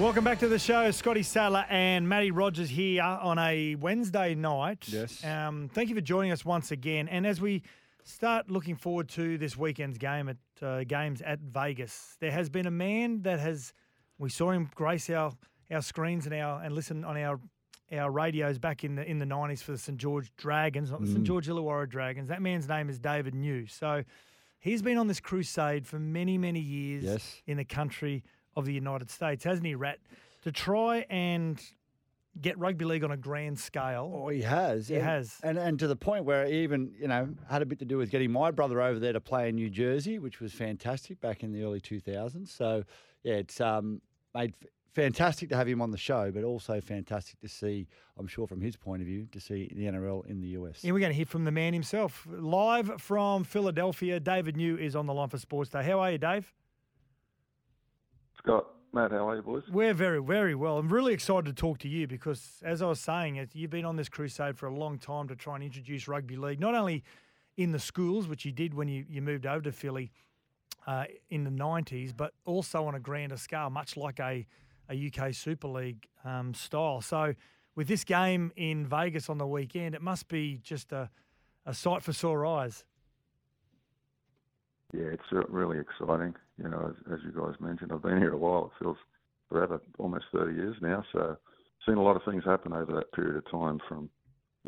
Welcome back to the show. Scotty Sattler and Matty Rogers here on a Wednesday night. Yes. Um, thank you for joining us once again. And as we start looking forward to this weekend's game at uh, games at Vegas, there has been a man that has we saw him grace our our screens and our and listen on our our radios back in the in the nineties for the St George Dragons, not the St George Illawarra Dragons. That man's name is David Nui. So he's been on this crusade for many many years Yes. in the country of the United States, hasn't he, Rat? To try and get rugby league on a grand scale. Oh, he has. He and, has. And and to the point where he even, you know, had a bit to do with getting my brother over there to play in New Jersey, which was fantastic back in the early 2000s. So, yeah, it's um, made f- fantastic to have him on the show, but also fantastic to see, I'm sure from his point of view, to see the NRL in the US. Yeah, we're going to hear from the man himself. Live from Philadelphia, David Nui is on the line for Sports Day. How are you, Dave? Scott, Matt, how are you, boys? We're very, very well. I'm really excited to talk to you because, as I was saying, you've been on this crusade for a long time to try and introduce rugby league, not only in the schools, which you did when you, you moved over to Philly uh, in the 90s, but also on a grander scale, much like a, a UK Super League um, style. So, with this game in Vegas on the weekend, it must be just a, a sight for sore eyes. Yeah, it's really exciting. You know, as, as you guys mentioned, I've been here a while. It feels forever, almost 30 years now. So, seen a lot of things happen over that period of time from,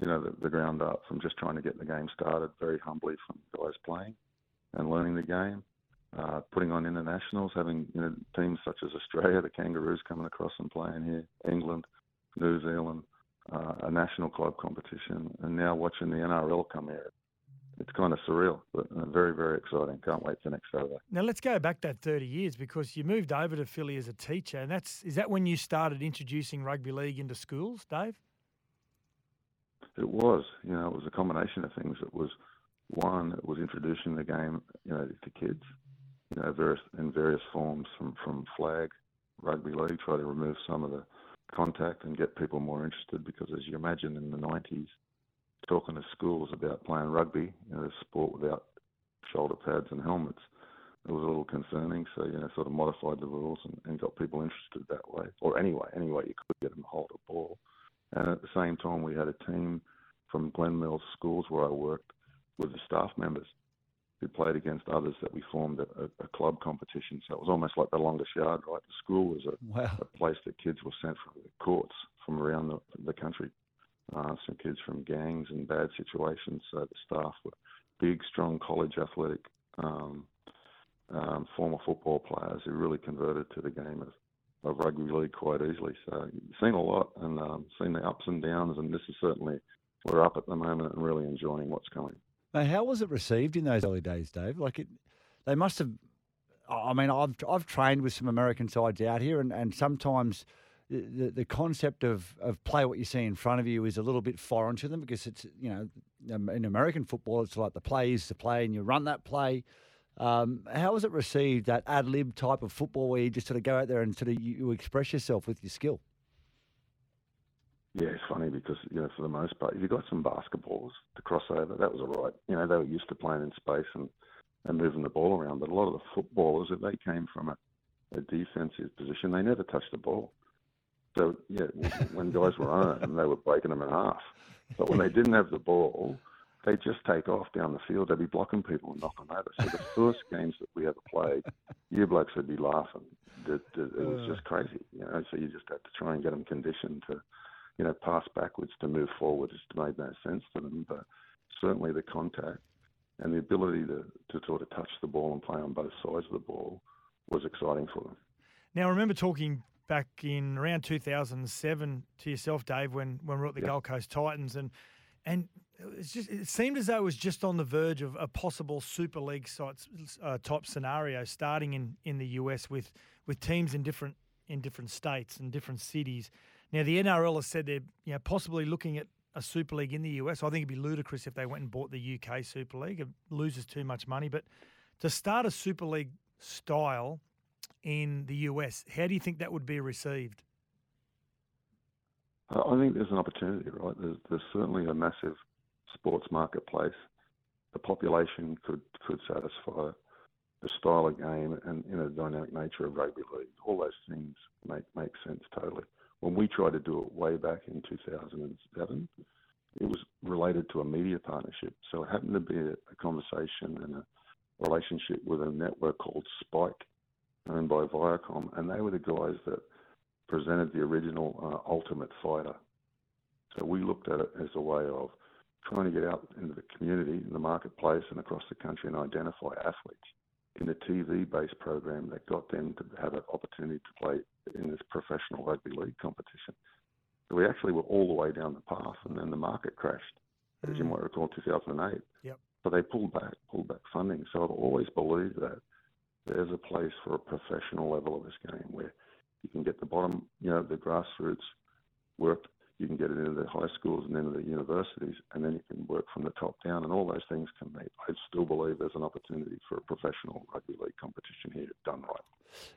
you know, the, the ground up, from just trying to get the game started very humbly from guys playing and learning the game, uh, putting on internationals, having you know teams such as Australia, the Kangaroos coming across and playing here, England, New Zealand, uh, a national club competition, and now watching the NRL come here. It's kind of surreal, but uh, very, very exciting. Can't wait for next Saturday. Now let's go back that 30 years because you moved over to Philly as a teacher, and that's is that when you started introducing rugby league into schools, Dave? It was, you know, it was a combination of things. It was one, it was introducing the game, you know, to kids, you know, various in various forms from from flag, rugby league, try to remove some of the contact and get people more interested because, as you imagine, in the 90s, talking to schools about playing rugby, you know, a sport without shoulder pads and helmets, it was a little concerning. So, you know, sort of modified the rules and, and got people interested that way, or anyway, any way you could get them to hold a ball. And at the same time, we had a team from Glen Mills schools where I worked with the staff members who played against others that we formed a, a, a club competition. So it was almost like the longest yard, right? The school was a, Wow. a place that kids were sent from the courts from around the, the country. Uh, some kids from gangs and bad situations. So the staff were big, strong college athletic um, um, former football players who really converted to the game of, of rugby league quite easily. So seen a lot and um, seen the ups and downs, and this is certainly we're up at the moment and really enjoying what's coming. Now, how was it received in those early days, Dave? Like it, they must have. I mean, I've I've trained with some American sides out here, and, and sometimes the, the concept of, of play what you see in front of you is a little bit foreign to them because it's you know um, in American football it's like the play is the play and you run that play. Um, how was it received that ad lib type of football where you just sort of go out there and sort of you, you express yourself with your skill? Yeah, it's funny because you know for the most part, if you got some basketballs to cross over, that was all right. You know they were used to playing in space and and moving the ball around. But a lot of the footballers, if they came from a, a defensive position, they never touched the ball. So yeah, when guys were on and they were breaking them in half. But when they didn't have the ball, they'd just take off down the field. They'd be blocking people and knocking over. So the first games that we ever played, you blokes would be laughing. It was just crazy, you know. So you just had to try and get them conditioned to you know, pass backwards to move forward it just made no sense to them. But certainly the contact and the ability to, to sort of touch the ball and play on both sides of the ball was exciting for them. Now, I remember talking back in around 2007 to yourself, Dave, when, when we were at the yep. Gold Coast Titans, and and it's just it seemed as though it was just on the verge of a possible Super League uh, type scenario starting in, in the US with with teams in different in different states and different cities. Now the NRL has said they're you know possibly looking at a Super League in the US. I think it'd be ludicrous if they went and bought the UK Super League. It loses too much money. But to start a Super League style in the US, how do you think that would be received? Uh, I think there's an opportunity, right? There's, there's certainly a massive sports marketplace. The population could could satisfy the style of game and you know, the dynamic nature of rugby league. All those things make make sense totally. When we tried to do it way back in 2007, it was related to a media partnership. So it happened to be a, a conversation and a relationship with a network called Spike, owned by Viacom, and they were the guys that presented the original uh, Ultimate Fighter. So we looked at it as a way of trying to get out into the community, in the marketplace, and across the country and identify athletes in a TV-based program that got them to have an opportunity to play in this professional rugby league competition. So we actually were all the way down the path, and then the market crashed, mm. as you mm. might recall, 2008. Yep. So they pulled back, pulled back funding. So I've always believed that there's a place for a professional level of this game where you can get the bottom, you know, the grassroots work you can get it into the high schools and into the universities, and then you can work from the top down, and all those things can meet. I still believe there's an opportunity for a professional rugby league competition here done right.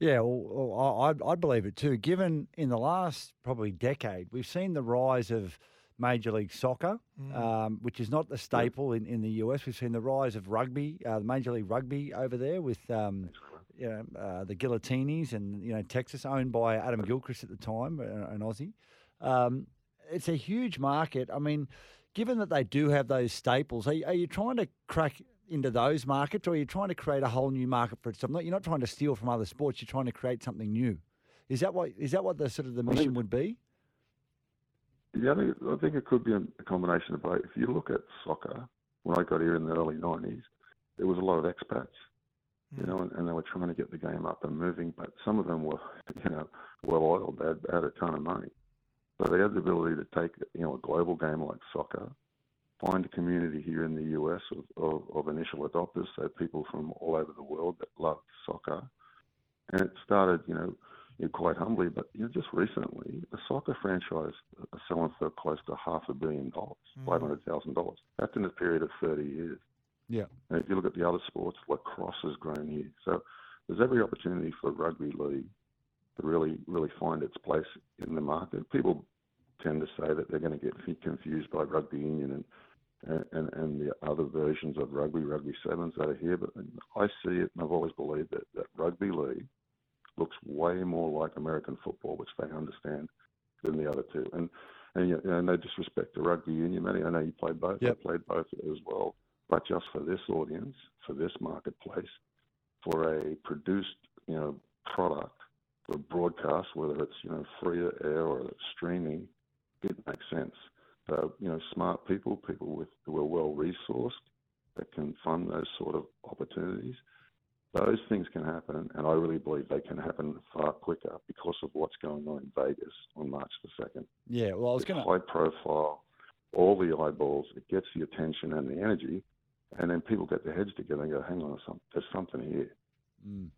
Yeah, well, I, I believe it too. Given in the last probably decade, we've seen the rise of Major League Soccer, mm. um, which is not the staple in, in the US. We've seen the rise of rugby, uh, Major League Rugby over there with um, you know, uh, the Giltinis and you know Texas, owned by Adam Gilchrist at the time, uh, an Aussie. Um, it's a huge market. I mean, given that they do have those staples, are you, are you trying to crack into those markets, or are you trying to create a whole new market for itself? Not, you're not trying to steal from other sports. You're trying to create something new. Is that what is that what the sort of the mission would be? Yeah, I think, I think it could be a combination of both. If you look at soccer, when I got here in the early '90s, there was a lot of expats, you know, hmm. and, and, they were trying to get the game up and moving. But some of them were, you know, well oiled. They had, had a ton of money, so they have the ability to take you know a global game like soccer, find a community here in the US of, of, of initial adopters, so people from all over the world that love soccer, and it started you know quite humbly, but you know, just recently, a soccer franchise are selling for close to half a billion dollars, mm. five hundred thousand dollars. That's in a period of thirty years. Yeah. And if you look at the other sports, lacrosse has grown here. So there's every opportunity for rugby league to really, really find its place in the market. People tend to say that they're going to get confused by rugby union and, and, and the other versions of rugby, rugby sevens that are here. But I see it, and I've always believed that, that rugby league looks way more like American football, which they understand, than the other two. And and you know, no disrespect to rugby union, Matty. I know you played both. Yep. I played both as well. But just for this audience, for this marketplace, for a produced, you know, product for broadcast, whether it's you know free air or streaming, it makes sense. So you know, smart people, people with who are well resourced, that can fund those sort of opportunities. Those things can happen, and I really believe they can happen far quicker because of what's going on in Vegas on March the second. Yeah, well, I was going to high profile, all the eyeballs. It gets the attention and the energy, and then people get their heads together and go, "Hang on, there's something here." Mm.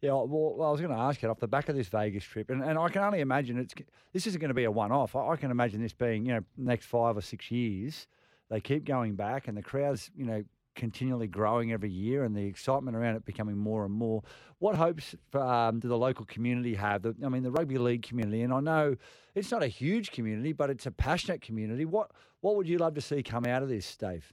Yeah, well, I was going to ask you off the back of this Vegas trip, and, and I can only imagine it's this isn't going to be a one-off. I, I can imagine this being, you know, next five or six years, they keep going back, and the crowds, you know, continually growing every year, and the excitement around it becoming more and more. What hopes for, um, do the local community have? The, I mean, the rugby league community, and I know it's not a huge community, but it's a passionate community. What what would you love to see come out of this, Dave?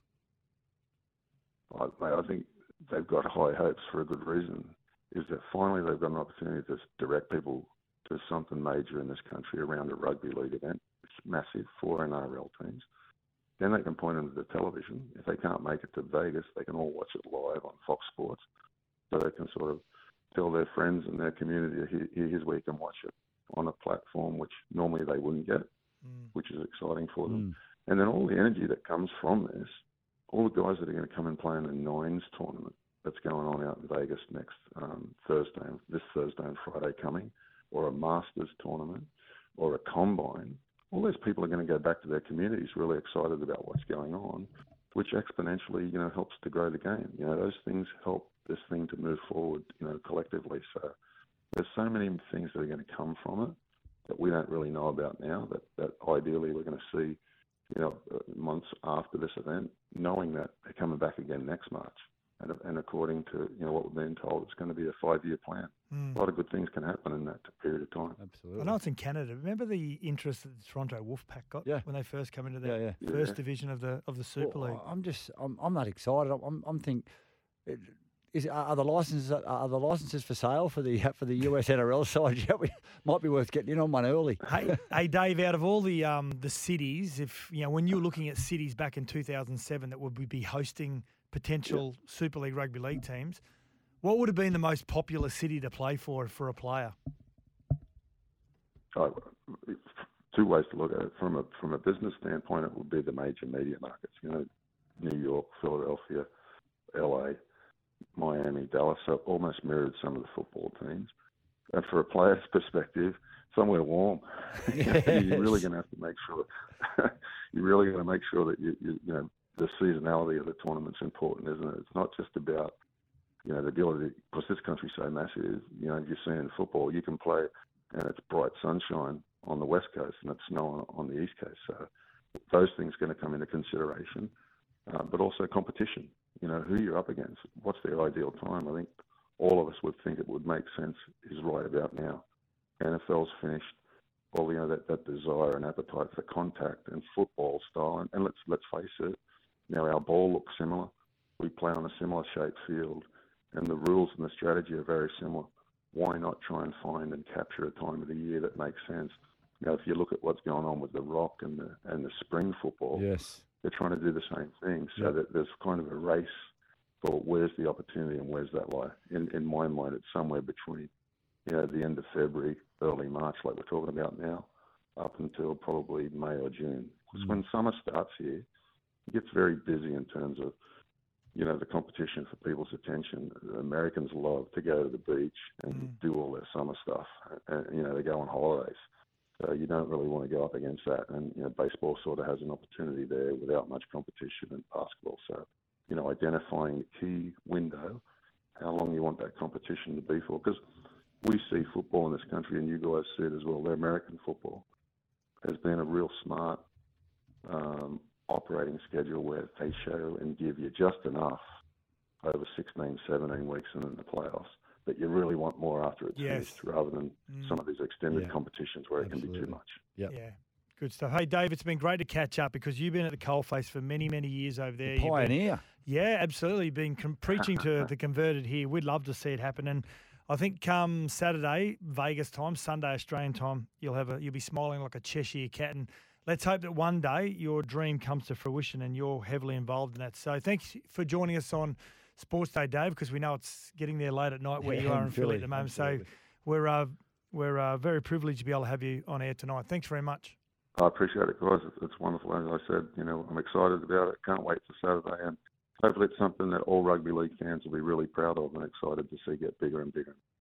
I, I think they've got high hopes for a good reason is that finally they've got an opportunity to direct people to something major in this country around a rugby league event. It's massive, four NRL teams. Then they can point them to the television. If they can't make it to Vegas, they can all watch it live on Fox Sports. So they can sort of tell their friends and their community, here's where you can watch it on a platform which normally they wouldn't get. Mm. which is exciting for them. Mm. And then all the energy that comes from this, all the guys that are going to come and play in the Nines tournament that's going on out in Vegas next um, Thursday, this Thursday and Friday coming, or a Masters tournament, or a Combine. All those people are going to go back to their communities really excited about what's going on, which exponentially, you know, helps to grow the game. You know, those things help this thing to move forward, you know, collectively. So there's so many things that are going to come from it that we don't really know about now. That that ideally we're going to see, you know, months after this event, knowing that they're coming back again next March. And, and according to you know what we've been told, it's going to be a five-year plan. Mm. A lot of good things can happen in that period of time. Absolutely. I know it's in Canada. Remember the interest that the Toronto Wolfpack got Yeah. when they first come into the Yeah, yeah. first Yeah. division of the of the Super Well, League. I'm just, I'm, I'm not excited. I'm, I'm think, it- is are are the licenses are the licenses for sale for the for the US NRL side? Yeah, we might be worth getting in on one early. hey, hey, Dave. Out of all the um, the cities, if you know when you were looking at cities back in 2007 that would be hosting potential Super League rugby league teams, what would have been the most popular city to play for for a player? Uh, two ways to look at it. From a from a business standpoint, it would be the major media markets. You know, New York, Philadelphia, L.A., Miami, Dallas. So almost mirrored some of the football teams. And for a player's perspective, somewhere warm. You're really going to have to make sure. you're really going to make sure that you, you you know the seasonality of the tournament's important, isn't it? It's not just about you know the ability because this country's so massive. You know, you're seeing football, you can play and it's bright sunshine on the west coast and it's snow on, the east coast. So those things are going to come into consideration, uh, but also competition. You know, who you're up against, what's their ideal time. I think all of us would think it would make sense is right about now. NFL's finished. Well, you know that, that desire and appetite for contact and football style, and, and let's let's face it. Now our ball looks similar. We play on a similar shaped field, and the rules and the strategy are very similar why not try and find and capture a time of the year that makes sense? You know, if you look at what's going on with the rock and the and the spring football, Yes. they're trying to do the same thing. So Yeah. that there's kind of a race for where's the opportunity and where's that lie. In in my mind, it's somewhere between, you know, the end of February, early March, like we're talking about now, up until probably May or June. Because mm. when summer starts here, it gets very busy in terms of you know, the competition for people's attention. Americans love to go to the beach and Mm. do all their summer stuff. And, you know, they go on holidays. So you don't really want to go up against that. And, you know, baseball sort of has an opportunity there without much competition in basketball. So, you know, identifying the key window, how long you want that competition to be for. Because we see football in this country, and you guys see it as well, the American football has been a real smart um, operating schedule where they show and give you just enough over 16, 17 weeks and in the playoffs that you really want more after it's Yes. finished rather than Mm. some of these extended Yeah. competitions where it can be too much. Yep. Yeah. Good stuff. Hey, Dave, it's been great to catch up because you've been at the coalface for many, many years over there. You've been- Pioneer. Yeah, absolutely. Been com- preaching to the converted here. We'd love to see it happen. And I think come Saturday, Vegas time, Sunday Australian time, you'll have a you'll be smiling like a Cheshire cat. And let's hope that one day your dream comes to fruition and you're heavily involved in that. So thanks for joining us on Sports Day, Dave, because we know it's getting there late at night where you are in in Philly, Philly, at the moment. absolutely. So we're uh, we're uh, very privileged to be able to have you on air tonight. Thanks very much. I appreciate it, guys. It's, it's wonderful. As I said, you know, I'm excited about it. Can't wait for Saturday. And hopefully it's something that all rugby league fans will be really proud of and excited to see get bigger and bigger.